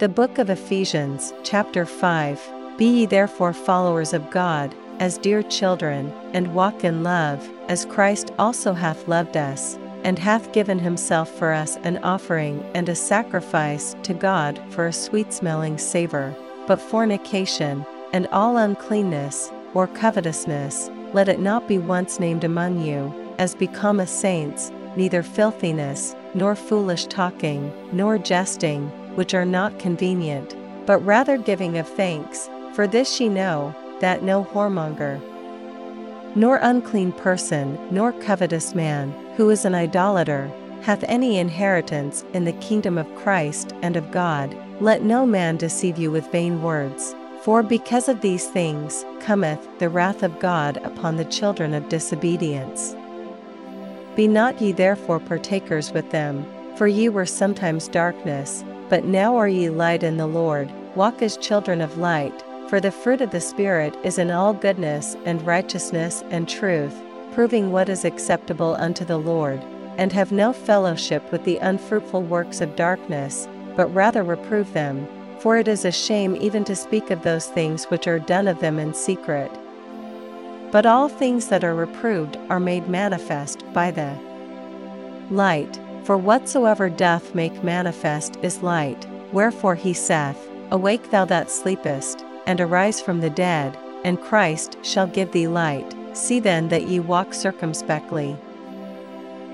The book of Ephesians, chapter 5 Be ye therefore followers of God, as dear children, and walk in love, as Christ also hath loved us, and hath given himself for us an offering and a sacrifice to God for a sweet smelling savour. But fornication, and all uncleanness, or covetousness, let it not be once named among you, as becometh saints, neither filthiness, nor foolish talking, nor jesting which are not convenient, but rather giving of thanks, for this ye know, that no whoremonger, nor unclean person, nor covetous man, who is an idolater, hath any inheritance in the kingdom of Christ and of God. Let no man deceive you with vain words. For because of these things cometh the wrath of God upon the children of disobedience. Be not ye therefore partakers with them, for ye were sometimes darkness, but now are ye light in the Lord, walk as children of light, for the fruit of the Spirit is in all goodness and righteousness and truth, proving what is acceptable unto the Lord, and have no fellowship with the unfruitful works of darkness, but rather reprove them, for it is a shame even to speak of those things which are done of them in secret. But all things that are reproved are made manifest by the light for whatsoever doth make manifest is light, wherefore he saith, Awake thou that sleepest, and arise from the dead, and Christ shall give thee light. See then that ye walk circumspectly.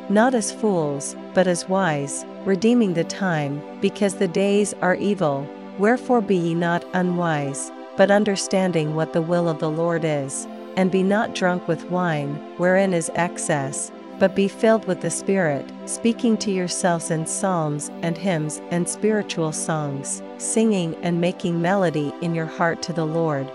Not as fools, but as wise, redeeming the time, because the days are evil. Wherefore be ye not unwise, but understanding what the will of the Lord is, and be not drunk with wine, wherein is excess but be filled with the Spirit, speaking to yourselves in psalms and hymns and spiritual songs, singing and making melody in your heart to the Lord.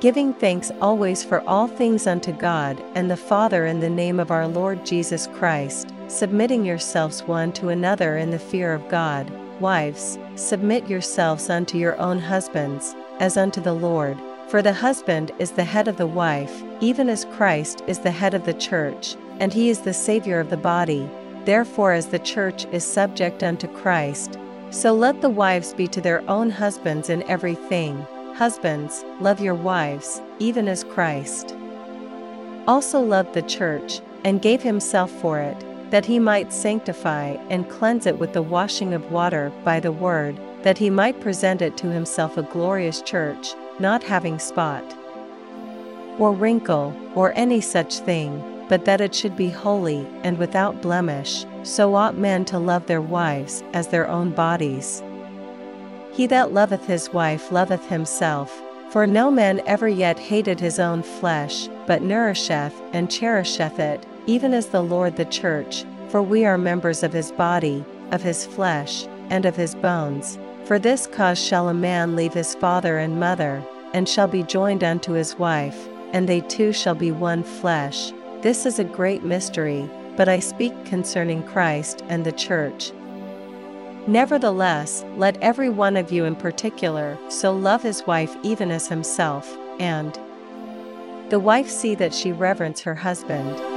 Giving thanks always for all things unto God and the Father in the name of our Lord Jesus Christ, submitting yourselves one to another in the fear of God. Wives, submit yourselves unto your own husbands, as unto the Lord. For the husband is the head of the wife, even as Christ is the head of the church and he is the Saviour of the body. Therefore, as the church is subject unto Christ, so let the wives be to their own husbands in everything. Husbands, love your wives, even as Christ also loved the church, and gave himself for it, that he might sanctify and cleanse it with the washing of water by the word, that he might present it to himself a glorious church, not having spot, or wrinkle, or any such thing but that it should be holy and without blemish, so ought men to love their wives as their own bodies. He that loveth his wife loveth himself, for no man ever yet hated his own flesh, but nourisheth and cherisheth it, even as the Lord the church, for we are members of his body, of his flesh, and of his bones. For this cause shall a man leave his father and mother, and shall be joined unto his wife, and they two shall be one flesh. This is a great mystery, but I speak concerning Christ and the Church. Nevertheless, let every one of you in particular so love his wife even as himself, and the wife see that she reverence her husband.